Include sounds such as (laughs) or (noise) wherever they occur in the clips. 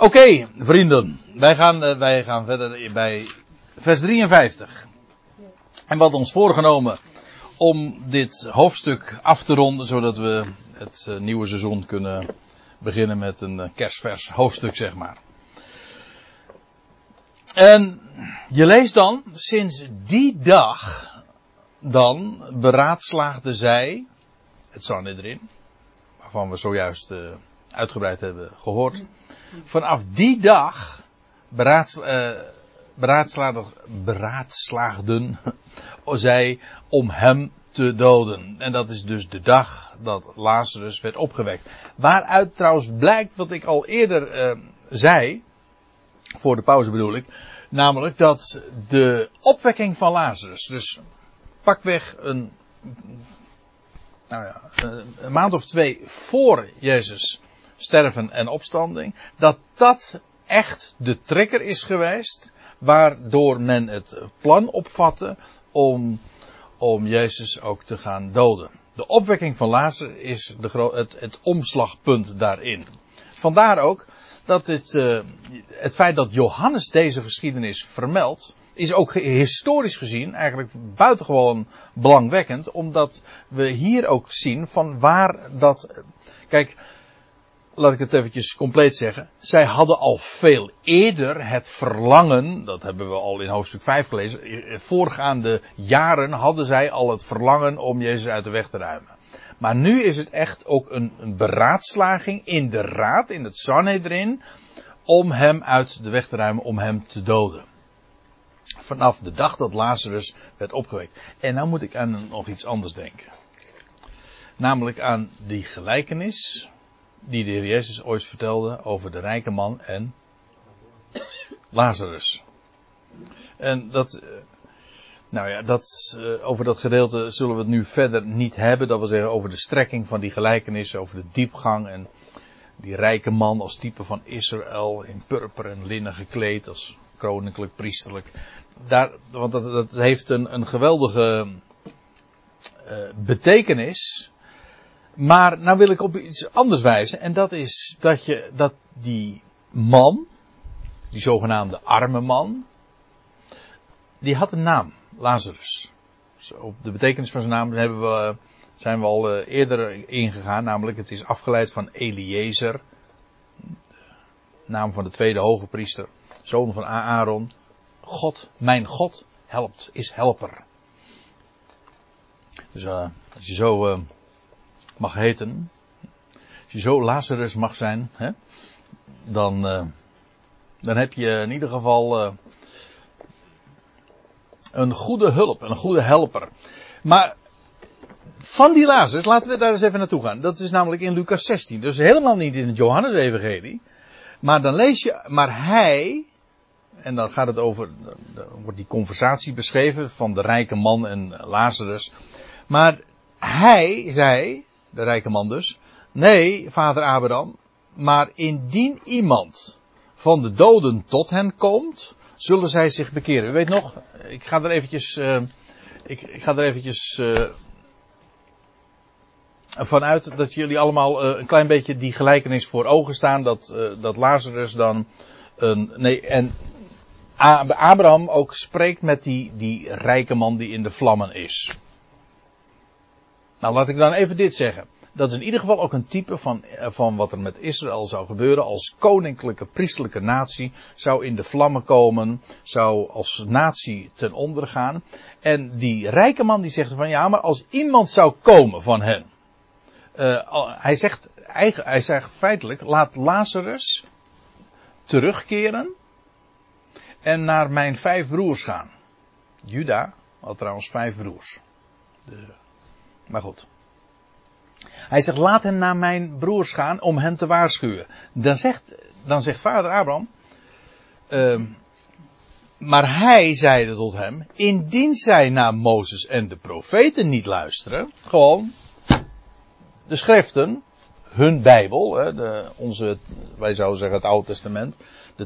Oké, vrienden. Wij gaan, uh, wij gaan verder bij vers 53. En wat ons voorgenomen om dit hoofdstuk af te ronden, zodat we het uh, nieuwe seizoen kunnen beginnen met een uh, kerstvers hoofdstuk, zeg maar. En je leest dan, sinds die dag, dan beraadslaagde zij, het Sanhedrin, waarvan we zojuist uitgebreid hebben gehoord. Vanaf die dag uh, beraadslaagden (laughs) zij om hem te doden. En dat is dus de dag dat Lazarus werd opgewekt. Waaruit trouwens blijkt wat ik al eerder uh, zei, voor de pauze bedoel ik, namelijk dat de opwekking van Lazarus, dus pakweg een, nou ja, een maand of twee voor Jezus sterven en opstanding, dat dat echt de trigger is geweest waardoor men het plan opvatte om, om Jezus ook te gaan doden. De opwekking van Lazarus is de, het, het omslagpunt daarin. Vandaar ook dat het, uh, het feit dat Johannes deze geschiedenis vermeldt, is ook historisch gezien eigenlijk buitengewoon belangwekkend, omdat we hier ook zien van waar dat. Kijk, laat ik het eventjes compleet zeggen. Zij hadden al veel eerder het verlangen, dat hebben we al in hoofdstuk 5 gelezen, voorgaande jaren hadden zij al het verlangen om Jezus uit de weg te ruimen. Maar nu is het echt ook een, een beraadslaging in de raad, in het Sanhedrin, om hem uit de weg te ruimen, om hem te doden. Vanaf de dag dat Lazarus werd opgewekt. En nou moet ik aan nog iets anders denken. Namelijk aan die gelijkenis die de Heer Jezus ooit vertelde over de rijke man en Lazarus. En dat, nou ja, dat, over dat gedeelte zullen we het nu verder niet hebben. Dat wil zeggen over de strekking van die gelijkenis, over de diepgang en die rijke man als type van Israël in purper en linnen gekleed als koninklijk priesterlijk. Daar, want dat, heeft een, een geweldige uh, betekenis. Maar nou wil ik op iets anders wijzen. En dat is dat je, dat die man, die zogenaamde arme man, die had een naam, Lazarus. Op de betekenis van zijn naam hebben we, zijn we al eerder ingegaan, namelijk het is afgeleid van Eliezer, naam van de tweede hoge priester, zoon van Aaron. God, mijn God, helpt, is helper. Dus uh, als je zo uh, mag heten, als je zo Lazarus mag zijn, hè, dan, uh, dan heb je in ieder geval een goede hulp, een goede helper. Maar van die Lazarus, laten we daar eens even naartoe gaan. Dat is namelijk in Lucas 16, dus helemaal niet in het Johannes-evangelie. Maar dan lees je, maar hij, en dan gaat het over, dan wordt die conversatie beschreven van de rijke man en Lazarus. Maar hij zei, de rijke man dus, nee, vader Abraham, maar indien iemand van de doden tot hen komt, zullen zij zich bekeren. U weet nog, ik ga er eventjes, uh, ik, ik, ga er eventjes uh, vanuit dat jullie allemaal uh, een klein beetje die gelijkenis voor ogen staan, dat, dat Lazarus dan, nee, en Abraham ook spreekt met die, die rijke man die in de vlammen is. Nou, laat ik dan even dit zeggen. Dat is in ieder geval ook een type van, van wat er met Israël zou gebeuren als koninklijke, priestelijke natie. Zou in de vlammen komen, zou als natie ten onder gaan. En die rijke man die zegt van ja, maar als iemand zou komen van hen. Uh, hij, zegt, hij zegt feitelijk, laat Lazarus terugkeren en naar mijn vijf broers gaan. Juda had trouwens vijf broers. De, maar goed. Hij zegt, laat hem naar mijn broers gaan om hem te waarschuwen. Dan zegt, dan zegt vader Abraham, uh, maar hij zeide tot hem, indien zij naar Mozes en de profeten niet luisteren, gewoon de schriften, hun Bijbel, hè, de, onze, wij zouden zeggen het Oude Testament,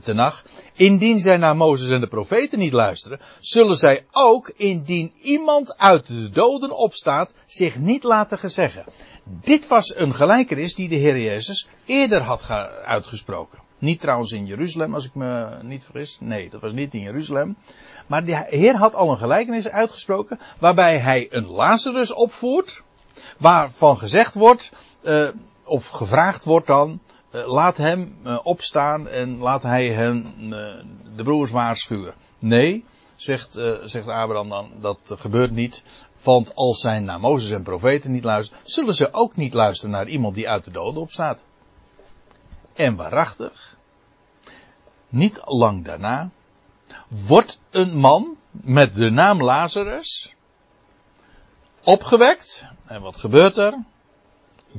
de. Indien zij naar Mozes en de profeten niet luisteren, zullen zij ook, indien iemand uit de doden opstaat, zich niet laten gezeggen. Dit was een gelijkenis die de Heer Jezus eerder had uitgesproken. Niet trouwens in Jeruzalem, als ik me niet vergis. Nee, dat was niet in Jeruzalem. Maar de Heer had al een gelijkenis uitgesproken. Waarbij hij een Lazarus opvoert. Waarvan gezegd wordt. Uh, of gevraagd wordt dan. Uh, laat hem uh, opstaan en laat hij hen de broers waarschuwen. Nee, zegt, zegt Abraham dan. Dat gebeurt niet. Want als zij naar Mozes en profeten niet luisteren, zullen ze ook niet luisteren naar iemand die uit de doden opstaat. En waarachtig, niet lang daarna, wordt een man met de naam Lazarus opgewekt. En wat gebeurt er?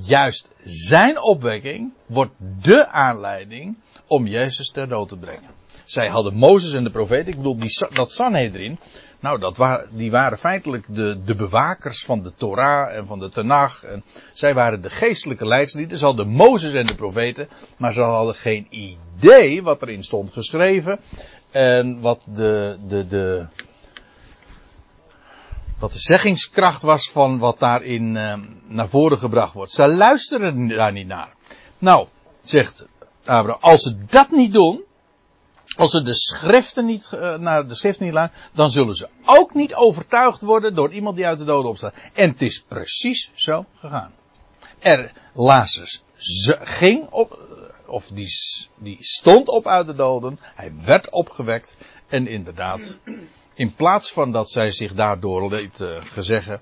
Juist zijn opwekking wordt de aanleiding om Jezus ter dood te brengen. Zij hadden Mozes en de profeten, ik bedoel die, dat Sanhedrin, nou, dat waren, die waren feitelijk de, de bewakers van de Torah en van de Tanach. En zij waren de geestelijke leidslieden. Ze hadden Mozes en de profeten, maar ze hadden geen idee wat erin stond geschreven. En wat de, de, de, wat de zeggingskracht was van wat daarin uh, naar voren gebracht wordt. Ze luisteren daar niet naar. Nou, zegt Abraham, als ze dat niet doen, als ze de schriften niet, uh, naar de schriften niet luisteren, dan zullen ze ook niet overtuigd worden door iemand die uit de doden opstaat. En het is precies zo gegaan. Er, Lazarus ging op, of die, die stond op uit de doden, hij werd opgewekt en inderdaad, in plaats van dat zij zich daardoor liet uh, gezeggen,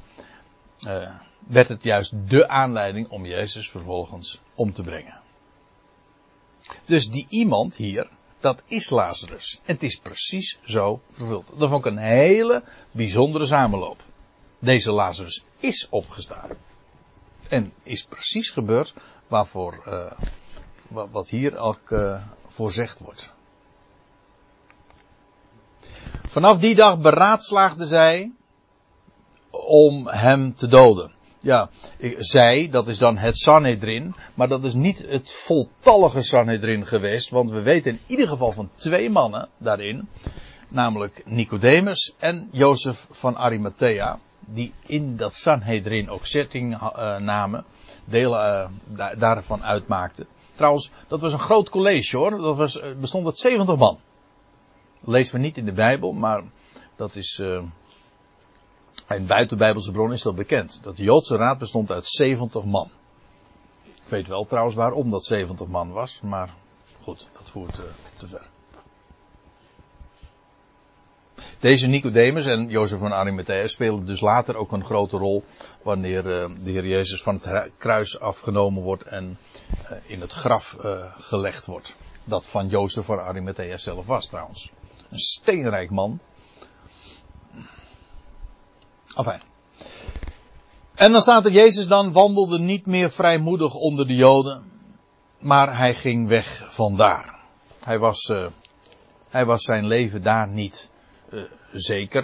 uh, werd het juist de aanleiding om Jezus vervolgens om te brengen. Dus die iemand hier, dat is Lazarus. En het is precies zo vervuld. Dat vond ik een hele bijzondere samenloop. Deze Lazarus is opgestaan. En is precies gebeurd waarvoor, uh, wat hier ook voorzegd wordt. Vanaf die dag beraadslaagden zij om hem te doden. Ja, zij, dat is dan het Sanhedrin, maar dat is niet het voltallige Sanhedrin geweest, want we weten in ieder geval van twee mannen daarin, namelijk Nicodemus en Jozef van Arimathea, die in dat Sanhedrin ook zitting uh, namen, delen uh, daarvan uitmaakten. Trouwens, dat was een groot college hoor, dat was, eh, bestond uit 70 man. Lezen we niet in de Bijbel, maar dat is, uh, in buitenbijbelse bron is dat bekend. Dat de Joodse raad bestond uit 70 man. Ik weet wel trouwens waarom dat 70 man was, maar goed, dat voert uh, te ver. Deze Nicodemus en Jozef van Arimathea spelen dus later ook een grote rol wanneer uh, de Heer Jezus van het kruis afgenomen wordt en in het graf gelegd wordt. Dat van Jozef van Arimathea zelf was trouwens. Een steenrijk man. Enfin. En dan staat er, Jezus dan wandelde niet meer vrijmoedig onder de Joden, maar hij ging weg vandaar. Hij was, uh, hij was zijn leven daar niet uh, zeker.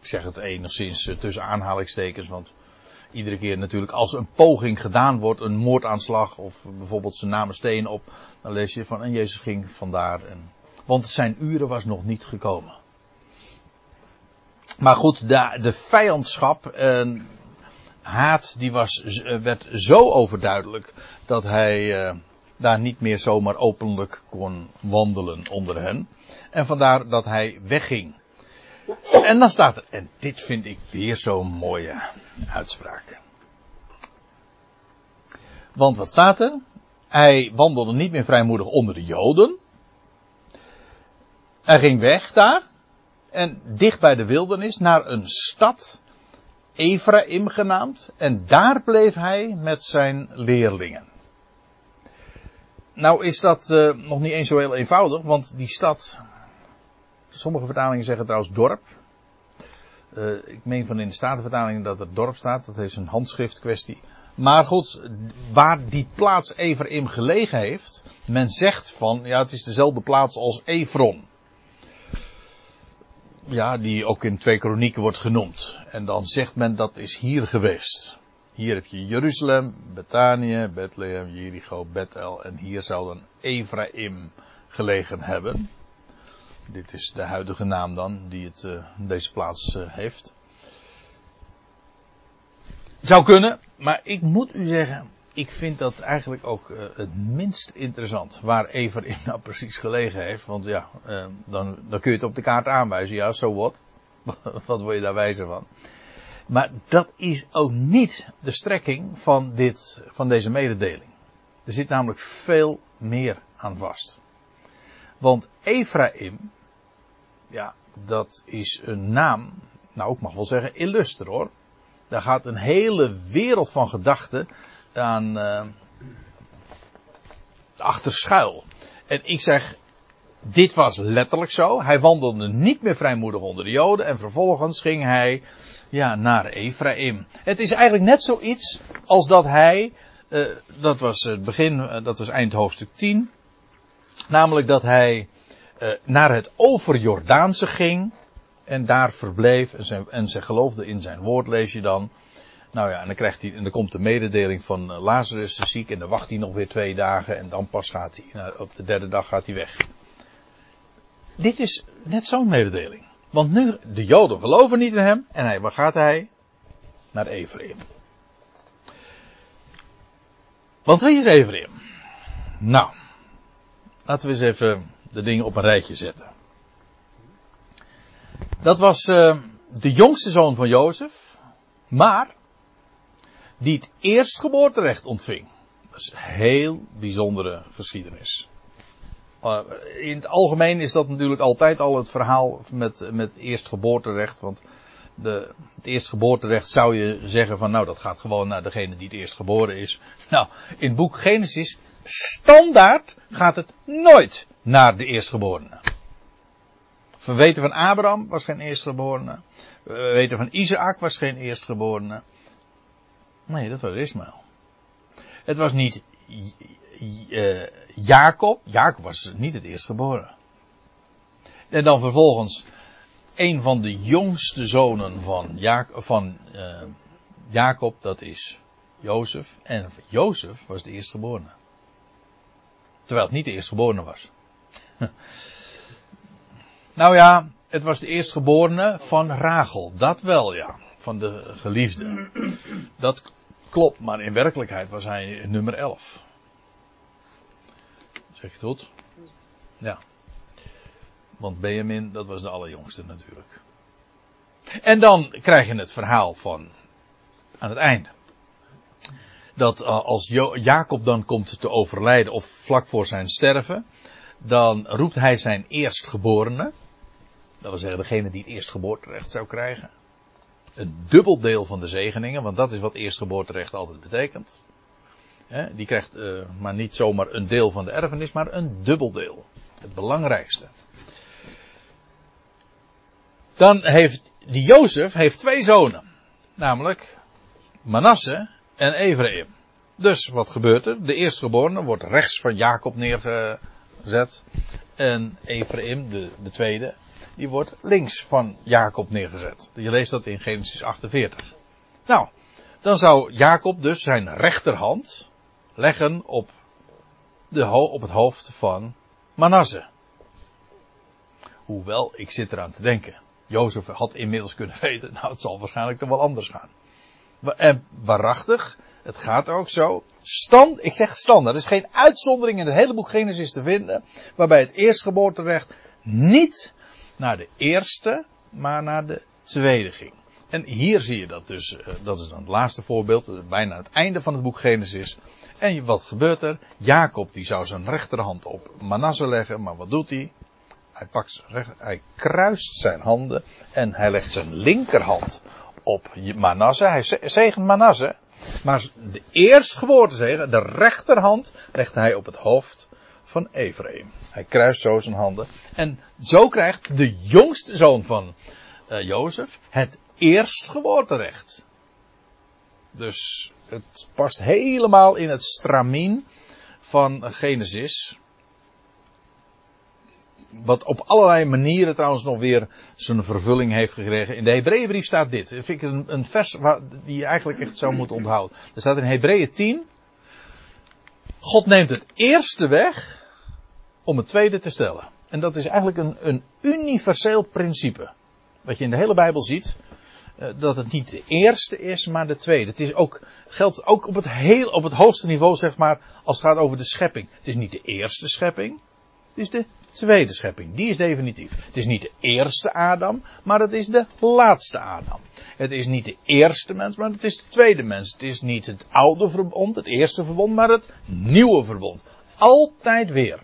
Ik zeg het enigszins uh, tussen aanhalingstekens, want iedere keer natuurlijk als een poging gedaan wordt, een moordaanslag of bijvoorbeeld zijn namen steen op, dan lees je van en Jezus ging vandaar. En, want zijn uren was nog niet gekomen. Maar goed, de, de vijandschap en haat die was, werd zo overduidelijk dat hij uh, daar niet meer zomaar openlijk kon wandelen onder hen. En vandaar dat hij wegging. En dan staat er, en dit vind ik weer zo'n mooie uitspraak. Want wat staat er? Hij wandelde niet meer vrijmoedig onder de Joden. Hij ging weg daar en dicht bij de wildernis naar een stad, Ephraim genaamd, en daar bleef hij met zijn leerlingen. Nou is dat uh, nog niet eens zo heel eenvoudig, want die stad, sommige vertalingen zeggen trouwens dorp. Uh, ik meen van in de Statenvertaling dat er dorp staat, dat is een handschriftkwestie. Maar goed, waar die plaats Ephraim gelegen heeft, men zegt van, ja het is dezelfde plaats als Efron ja, die ook in twee kronieken wordt genoemd. En dan zegt men dat is hier geweest. Hier heb je Jeruzalem, Betanië, Bethlehem, Jericho, Bethel en hier zou dan Ephraim gelegen hebben. Dit is de huidige naam dan, die het, uh, deze plaats uh, heeft. Zou kunnen, maar ik moet u zeggen, ik vind dat eigenlijk ook uh, het minst interessant. Waar Everim nou precies gelegen heeft. Want ja, uh, dan, dan kun je het op de kaart aanwijzen. Ja, so wat. (laughs) wat word je daar wijzer van? Maar dat is ook niet de strekking van, dit, van deze mededeling. Er zit namelijk veel meer aan vast. Want Ephraim, ja, dat is een naam, nou ik mag wel zeggen illuster hoor. Daar gaat een hele wereld van gedachten aan uh, achter schuil. En ik zeg, dit was letterlijk zo. Hij wandelde niet meer vrijmoedig onder de Joden en vervolgens ging hij ja, naar Ephraim. Het is eigenlijk net zoiets als dat hij, uh, dat was het begin, uh, dat was eind hoofdstuk 10, namelijk dat hij naar het overjordaanse ging en daar verbleef en, zijn, en ze geloofde in zijn woord, lees je dan. Nou ja, en dan krijgt hij, en dan komt de mededeling van Lazarus de ziek en dan wacht hij nog weer twee dagen en dan pas gaat hij, nou, op de derde dag gaat hij weg. Dit is net zo'n mededeling. Want nu, de Joden geloven niet in hem. En hij, waar gaat hij? Naar Ephraim. Want wie is Ephraim? Nou, laten we eens even de dingen op een rijtje zetten. Dat was uh, de jongste zoon van Jozef, maar die het eerstgeboorterecht ontving. Dat is een heel bijzondere geschiedenis. In het algemeen is dat natuurlijk altijd al het verhaal met, met eerstgeboorterecht. Want de, het eerstgeboorterecht zou je zeggen van nou dat gaat gewoon naar degene die het eerst geboren is. Nou, in het boek Genesis, standaard gaat het nooit naar de eerstgeborene. We weten van Abraham was geen eerstgeborene. We weten van Isaac was geen eerstgeborene. Nee, dat was Ismaël. Het was niet uh, Jacob. Jacob was niet het eerstgeboren. En dan vervolgens een van de jongste zonen van, Jacob, van uh, Jacob, dat is Jozef. En Jozef was de eerstgeborene. Terwijl het niet de eerstgeborene was. (laughs) nou ja, het was de eerstgeborene van Rachel. Dat wel ja. Van de geliefde. Dat klopt, maar in werkelijkheid was hij nummer 11. Zeg je goed? Ja. Want Benjamin, dat was de allerjongste natuurlijk. En dan krijg je het verhaal van aan het einde. Dat uh, als Jacob dan komt te overlijden of vlak voor zijn sterven, dan roept hij zijn eerstgeborene. Dat wil zeggen degene die het eerstgeboorterecht zou krijgen. Een dubbel deel van de zegeningen, want dat is wat eerstgeboorterecht altijd betekent die krijgt uh, maar niet zomaar een deel van de erfenis, maar een dubbel deel. Het belangrijkste. Dan heeft die Jozef heeft twee zonen. Namelijk Manasse en Ephraim. Dus wat gebeurt er? De eerstgeborene wordt rechts van Jacob neergezet. En Ephraim, de, de tweede, die wordt links van Jacob neergezet. Je leest dat in Genesis 48. Nou, dan zou Jacob dus zijn rechterhand, leggen op, de, op het hoofd van Manasse. Hoewel, ik zit eraan te denken. Jozef had inmiddels kunnen (laughs) weten, nou het zal waarschijnlijk toch wel anders gaan. En waarachtig, het gaat ook zo. Stand, ik zeg standaard, er is geen uitzondering in het hele boek Genesis te vinden, waarbij het eerstgeboorterecht niet naar de eerste, maar naar de tweede ging. En hier zie je dat dus, eh, dat is dan het laatste voorbeeld, bijna het einde van het boek Genesis. En wat gebeurt er? Jacob die zou zijn rechterhand op Manasse leggen, maar wat doet hij? Hij, pakt zijn hij kruist zijn handen en hij legt zijn linkerhand op Manasse. Hij zegent Manasse. Maar de eerstgeboorte zegen, de rechterhand, legt hij op het hoofd van Ephraim. Hij kruist zo zijn handen. En zo krijgt de jongste zoon van uh, Jozef het eerstgeboorterecht. Dus het past helemaal in het stramien van Genesis. Wat op allerlei manieren trouwens nog weer zijn vervulling heeft gekregen. In de Hebreeënbrief staat dit. Dat vind ik een, een vers waar, die je eigenlijk echt zou moeten onthouden. Er staat in Hebreeën 10. God neemt het eerste weg om het tweede te stellen. En dat is eigenlijk een, een universeel principe. Wat je in de hele Bijbel ziet. eh, dat het niet de eerste is, maar de tweede. Het is ook, geldt ook op het, heel, op het hoogste niveau, zeg maar, als het gaat over de schepping. Het is niet de eerste schepping, het is de tweede schepping. Die is definitief. Het is niet de eerste Adam, maar het is de laatste Adam. Het is niet de eerste mens, maar het is de tweede mens. Het is niet het oude verbond, het eerste verbond, maar het nieuwe verbond. Altijd weer.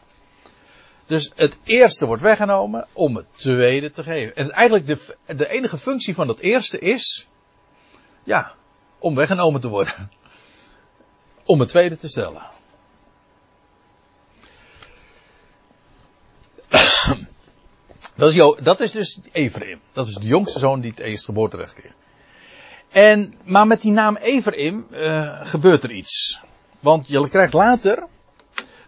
Dus het eerste wordt weggenomen om het tweede te geven. En eigenlijk de, de enige functie van dat eerste is, ja, om weggenomen te worden. Om het tweede te stellen. Dat is, dat is dus Ephraim. Dat is de jongste zoon die het eerste geboorterecht kreeg. En, maar met die naam Ephraim uh, gebeurt er iets. Want je krijgt later,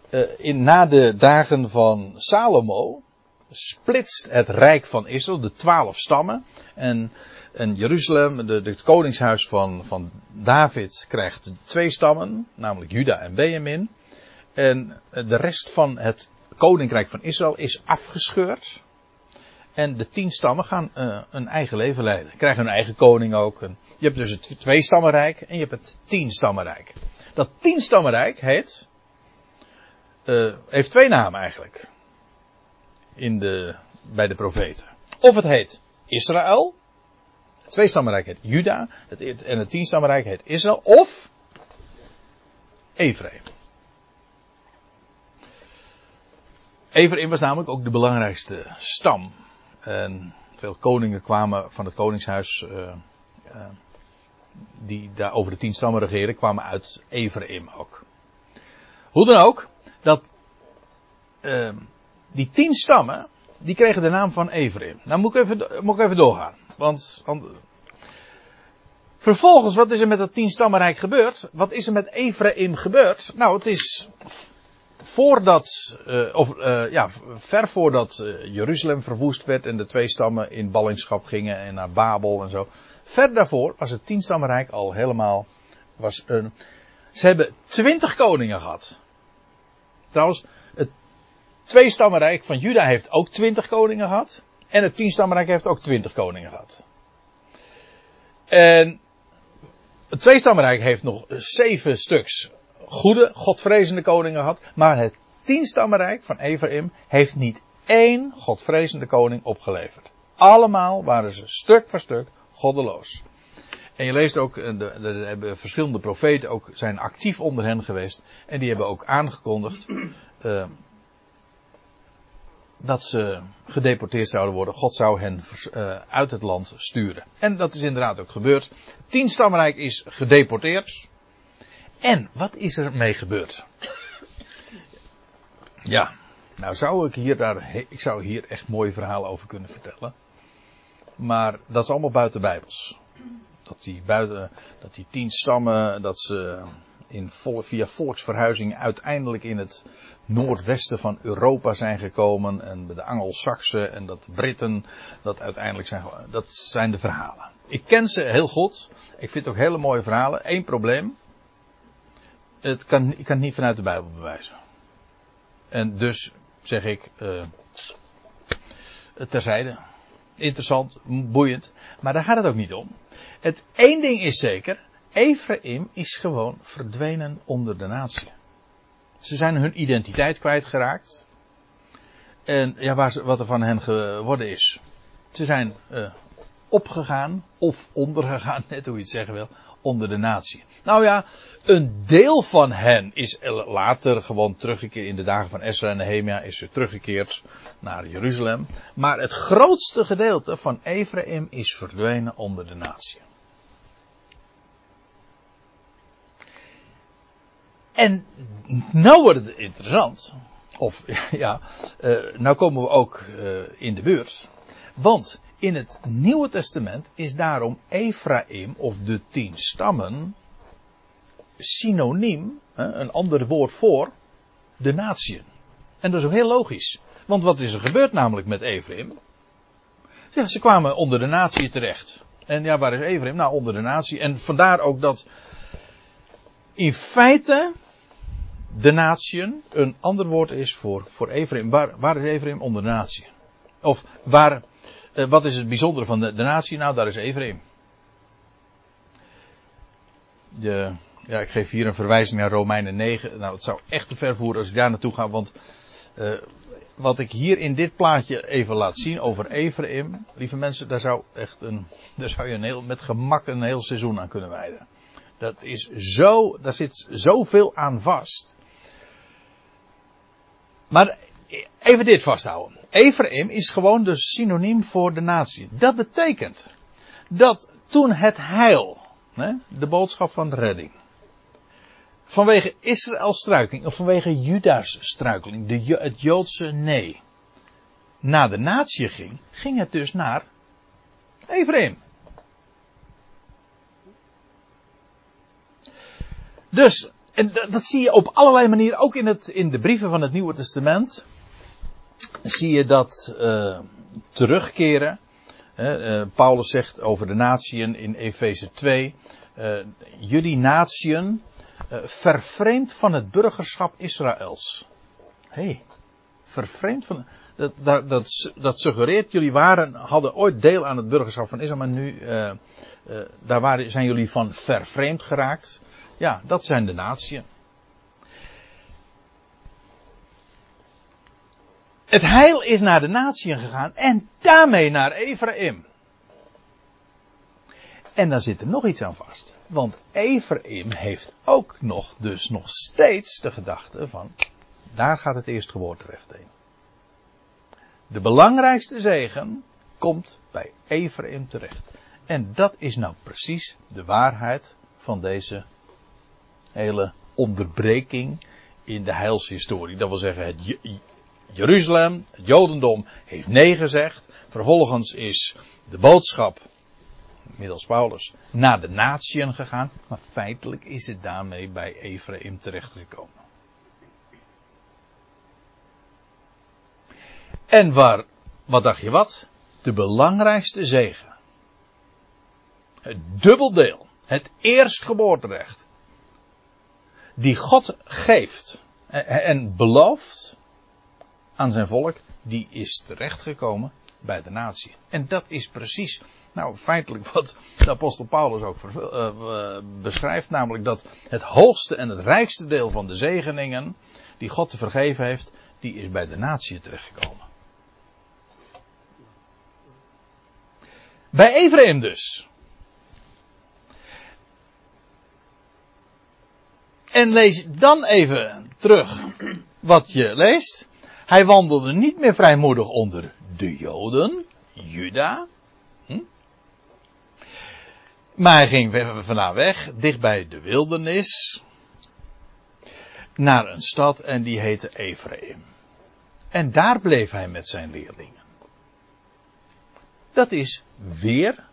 uh, in, na de dagen van Salomo, splitst het rijk van Israël, de twaalf stammen. En, en Jeruzalem, de, het koningshuis van, van David, krijgt twee stammen, namelijk Juda en Benjamin. En de rest van het koninkrijk van Israël is afgescheurd. En de tien stammen gaan uh, een eigen leven leiden. Krijgen hun eigen koning ook. Je hebt dus het twee stammenrijk en je hebt het tien stammenrijk. Dat tien stammenrijk heet. Uh, heeft twee namen eigenlijk. In de, bij de profeten. Of het heet Israël. Het twee stammenrijk heet Juda. Het, en het tien stammenrijk heet Israël. Of Ephraim. Ephraim was namelijk ook de belangrijkste stam. En veel koningen kwamen van het koningshuis. Uh, uh, die daar over de tien stammen regeren, kwamen uit Ephraim ook. Hoe dan ook, dat. Uh, die tien stammen. die kregen de naam van Ephraim. Nou moet ik even, moet ik even doorgaan. Want. Vervolgens, wat is er met dat tien stammenrijk gebeurd? Wat is er met Ephraim gebeurd? Nou, het is voordat, uh, of uh, ja, ver voordat uh, Jeruzalem verwoest werd en de twee stammen in ballingschap gingen en naar Babel en zo. Ver daarvoor was het tienstammenrijk al helemaal, was een, ze hebben twintig koningen gehad. Trouwens, het tweestammenrijk van Juda heeft ook twintig koningen gehad. En het tienstammenrijk heeft ook twintig koningen gehad. En het tweestammenrijk heeft nog zeven stuks goede, godvrezende koningen had. Maar het tienstammenrijk van Ephraim heeft niet één godvrezende koning opgeleverd. Allemaal waren ze stuk voor stuk goddeloos. En je leest ook, er hebben verschillende profeten ook zijn actief onder hen geweest. En die hebben ook aangekondigd uh, dat ze gedeporteerd zouden worden. God zou hen uh, uit het land sturen. En dat is inderdaad ook gebeurd. Het tienstammenrijk is gedeporteerd. En wat is er mee gebeurd? Ja, nou zou ik hier daar, ik zou hier echt mooie verhalen over kunnen vertellen. Maar dat is allemaal buiten Bijbels. Dat die buiten, dat die tien stammen, dat ze in via volksverhuizing uiteindelijk in het noordwesten van Europa zijn gekomen. En de Angelsaksen en dat de Britten dat uiteindelijk zijn, dat zijn de verhalen. Ik ken ze heel goed. Ik vind ook hele mooie verhalen. Eén probleem het kan, ik kan het niet vanuit de Bijbel bewijzen. En dus zeg ik, uh, terzijde. Interessant, boeiend. Maar daar gaat het ook niet om. Het één ding is zeker. Ephraim is gewoon verdwenen onder de natie. Ze zijn hun identiteit kwijtgeraakt. En ja, waar ze, wat er van hen geworden is. Ze zijn uh, opgegaan of ondergegaan, (laughs) net hoe je het zeggen wil, onder de natie. Nou ja, een deel van hen is later gewoon teruggekeerd in de dagen van Esra en Nehemia is er teruggekeerd naar Jeruzalem. Maar het grootste gedeelte van Ephraim is verdwenen onder de natie. En nou wordt het interessant. Of (laughs) ja, uh, nou komen we ook uh, in de buurt. Want in het Nieuwe Testament is daarom Ephraim of de tien stammen synoniem, een ander woord voor, de natieën. En dat is ook heel logisch. Want wat is er gebeurd namelijk met Ephraim? Ja, ze kwamen onder de natie terecht. En ja, waar is Ephraim? Nou, onder de natie. En vandaar ook dat in feite de natieën een ander woord is voor, voor. Waar, is Ephraim onder de natie? Of waar, uh, wat is het bijzondere van de, de natie? Nou, daar is Ephraim. ja, ik geef hier een verwijzing naar Romeinen 9. Nou, het zou echt te ver voeren als ik daar naartoe ga, want uh, wat ik hier in dit plaatje even laat zien over Ephraim, lieve mensen, daar zou echt een, daar zou je heel, met gemak een heel seizoen aan kunnen wijden. Dat is zo, daar zit zoveel aan vast. Maar even dit vasthouden. Ephraim is gewoon dus synoniem voor de natie. Dat betekent dat toen het heil, de boodschap van de redding, vanwege Israëls struikeling, of vanwege Juda's struikeling, de, het Joodse nee, naar de natie ging, ging het dus naar Ephraim. Dus, en dat zie je op allerlei manieren, ook in, het, in de brieven van het Nieuwe Testament, zie je dat uh, terugkeren. Uh, Paulus zegt over de natieën in Efeze 2, uh, jullie natieën vervreemd van het burgerschap Israëls. Hé, hey, vervreemd van. Dat, dat, dat, dat, suggereert, jullie waren, hadden ooit deel aan het burgerschap van Israël, maar nu daar waren, zijn jullie van vervreemd geraakt. Ja, dat zijn de natieën. Het heil is naar de natieën gegaan en daarmee naar Ephraim. En dan zit er nog iets aan vast. Want Ephraim heeft ook nog, dus nog steeds de gedachte van, daar gaat het eerstgeboorterecht heen. De belangrijkste zegen komt bij Ephraim terecht. En dat is nou precies de waarheid van deze hele onderbreking in de heilshistorie. Dat wil zeggen, het Jeruzalem, het Jodendom, heeft nee gezegd. Vervolgens is de boodschap, middels Paulus, naar de natieën gegaan. Maar feitelijk is het daarmee bij Ephraim terechtgekomen. En waar, wat dacht je wat? De belangrijkste zegen. Het dubbeldeel. Het eerstgeboorterecht. Die God geeft en belooft aan zijn volk, die is terechtgekomen bij de natie. En dat is precies, nou feitelijk wat de apostel Paulus ook uh, beschrijft, namelijk dat het hoogste en het rijkste deel van de zegeningen die God te vergeven heeft, die is bij de natie terechtgekomen. Bij Ephraim dus. En lees dan even terug wat je leest. Hij wandelde niet meer vrijmoedig onder de Joden, Juda. Hm? Maar hij ging vandaan weg, dicht bij de wildernis, naar een stad en die heette Ephraim. En daar bleef hij met zijn leerlingen. Dat is weer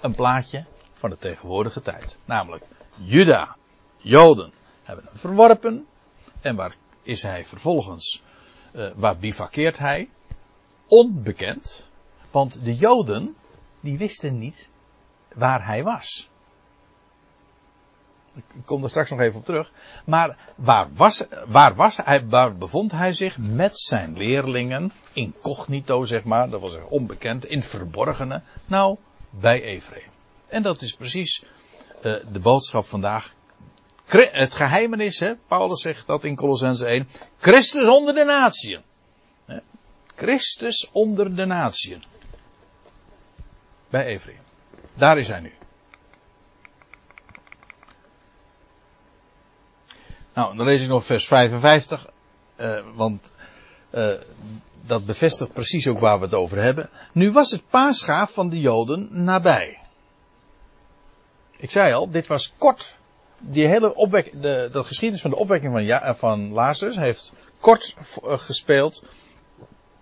een plaatje van de tegenwoordige tijd. Namelijk, Juda, Joden hebben hem verworpen. En waar is hij vervolgens, uh, waar bivakkeert hij? Onbekend. Want de Joden, die wisten niet waar hij was. Ik kom er straks nog even op terug. Maar waar was, waar was hij, waar bevond hij zich met zijn leerlingen, incognito zeg maar, dat was onbekend, in verborgene, nou, bij Ephraim. En dat is precies uh, de boodschap vandaag het geheimenis, hè, Paulus zegt dat in Colossense 1. Christus onder de natieën. Christus onder de natieën. Bij Ephraim. Daar is hij nu. Nou, dan lees ik nog vers 55. Uh, eh, want uh, dat bevestigt precies ook waar we het over hebben. Nu was het paasgaaf van de Joden nabij. Ik zei al, dit was kort die hele opwek, de, de geschiedenis van de opwekking van, ja, van Lazarus heeft kort eh, gespeeld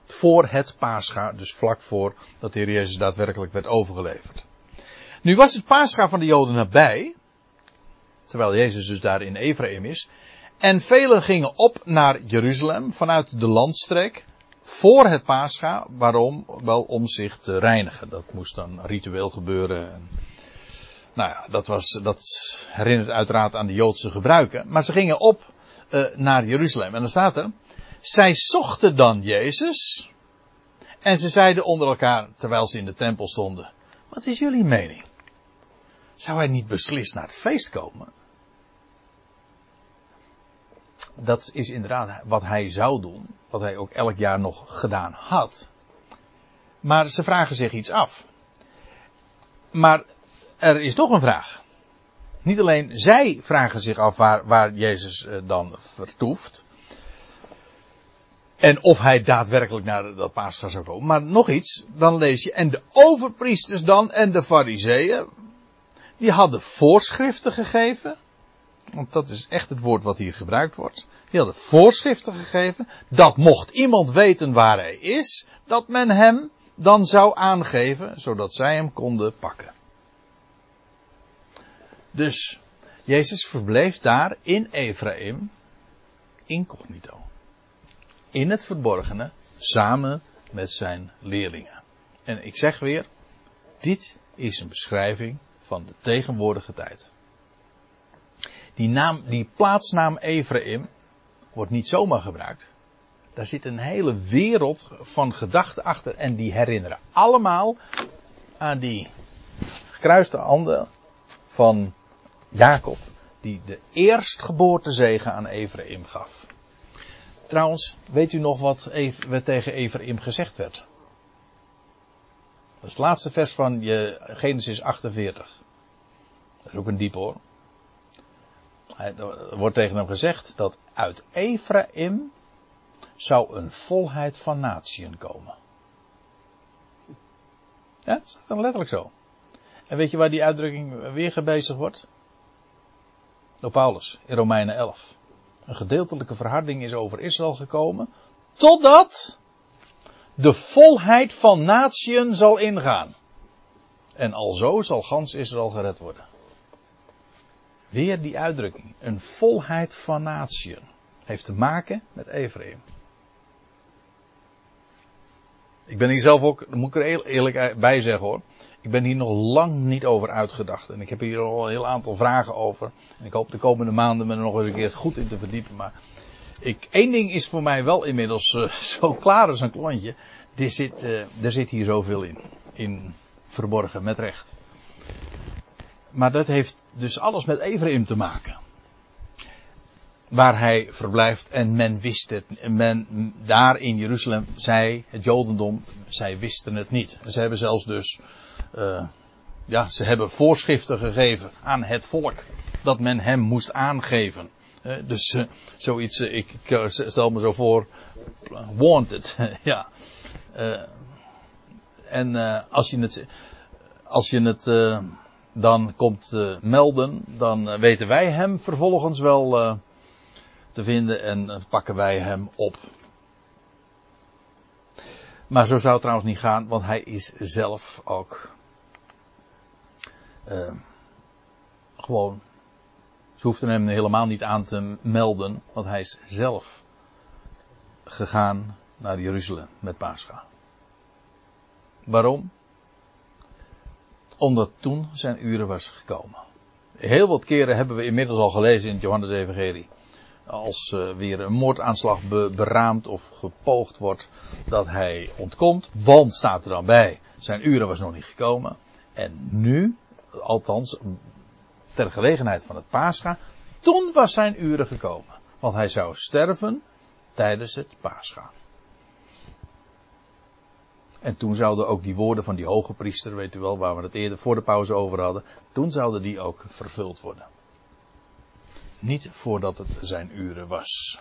voor het Pascha, dus vlak voor dat de Heer Jezus daadwerkelijk werd overgeleverd. Nu was het Pascha van de Joden nabij, terwijl Jezus dus daar in Ephraim is, en velen gingen op naar Jeruzalem vanuit de landstreek voor het Pascha. Waarom? Wel om zich te reinigen. Dat moest dan ritueel gebeuren. Nou ja, dat, was, dat herinnert uiteraard aan de Joodse gebruiken. Maar ze gingen op uh, naar Jeruzalem. En dan staat er. Zij zochten dan Jezus. En ze zeiden onder elkaar, terwijl ze in de tempel stonden. Wat is jullie mening? zou hij niet beslist naar het feest komen? Dat is inderdaad wat hij zou doen, wat hij ook elk jaar nog gedaan had. Maar ze vragen zich iets af. Maar er is toch een vraag. Niet alleen zij vragen zich af waar, waar Jezus eh, dan vertoeft. En of hij daadwerkelijk naar dat paascha zou komen. Maar nog iets, dan lees je. En de overpriesters dan en de fariseeën. Die hadden voorschriften gegeven. Want dat is echt het woord wat hier gebruikt wordt. Die hadden voorschriften gegeven. Dat mocht iemand weten waar hij is. Dat men hem dan zou aangeven. Zodat zij hem konden pakken. Dus Jezus verbleef daar in Ephraim incognito. In het verborgene, samen met zijn leerlingen. En ik zeg weer, dit is een beschrijving van de tegenwoordige tijd. Die naam, die plaatsnaam Ephraim wordt niet zomaar gebruikt. Daar zit een hele wereld van gedachten achter en die herinneren allemaal aan die gekruiste handen van Jacob, die de eerstgeboortezegen aan Ephraim gaf. Trouwens, weet u nog wat tegen Ephraim gezegd werd? Dat is het laatste vers van Genesis 48. Dat is ook een diep hoor. Er wordt tegen hem gezegd dat uit Ephraim zou een volheid van natieën komen. Ja, dat staat dan letterlijk zo. En weet je waar die uitdrukking weer gebezigd wordt? Door Paulus in Romeinen 11. Een gedeeltelijke verharding is over Israël gekomen, totdat de volheid van natieën zal ingaan. En alzo zal gans Israël gered worden. Weer die uitdrukking. Een volheid van natieën. Heeft te maken met Ephraim. Ik ben hier zelf ook, daar moet ik er eerlijk bij zeggen hoor. Ik ben hier nog lang niet over uitgedacht. En ik heb hier al een heel aantal vragen over. En ik hoop de komende maanden me er nog eens een keer goed in te verdiepen. Maar ik, één ding is voor mij wel inmiddels uh, (laughs) zo klaar als een klontje. Er zit, uh, er zit hier zoveel in. In verborgen, met recht. Maar dat heeft dus alles met Ephraim te maken. Waar hij verblijft en men wist het. Men daar in Jeruzalem, zij, het Jodendom, zij wisten het niet. Ze hebben zelfs dus uh, ja, ze hebben voorschriften gegeven aan het volk. Dat men hem moest aangeven. Uh, dus uh, zoiets, ik, ik stel me zo voor, wanted, (laughs) ja. en als je het, als je het dan komt melden, dan weten wij hem vervolgens wel te vinden en pakken wij hem op. Maar zo zou het trouwens niet gaan, want hij is zelf ook uh, gewoon, ze hoefden hem helemaal niet aan te melden, want hij is zelf gegaan naar Jeruzalem met Pascha. Waarom? Omdat toen zijn uren was gekomen. Heel wat keren hebben we inmiddels al gelezen in het Johannes-evangelie. Als uh, weer een moordaanslag be beraamd of gepoogd wordt, dat hij ontkomt. Want staat er dan bij, zijn uren was nog niet gekomen. En nu althans ter gelegenheid van het Pascha, toen was zijn uren gekomen. Want hij zou sterven tijdens het Pascha. En toen zouden ook die woorden van die hoge priester, weet u wel, waar we het eerder voor de pauze over hadden, toen zouden die ook vervuld worden. Niet voordat het zijn uren was.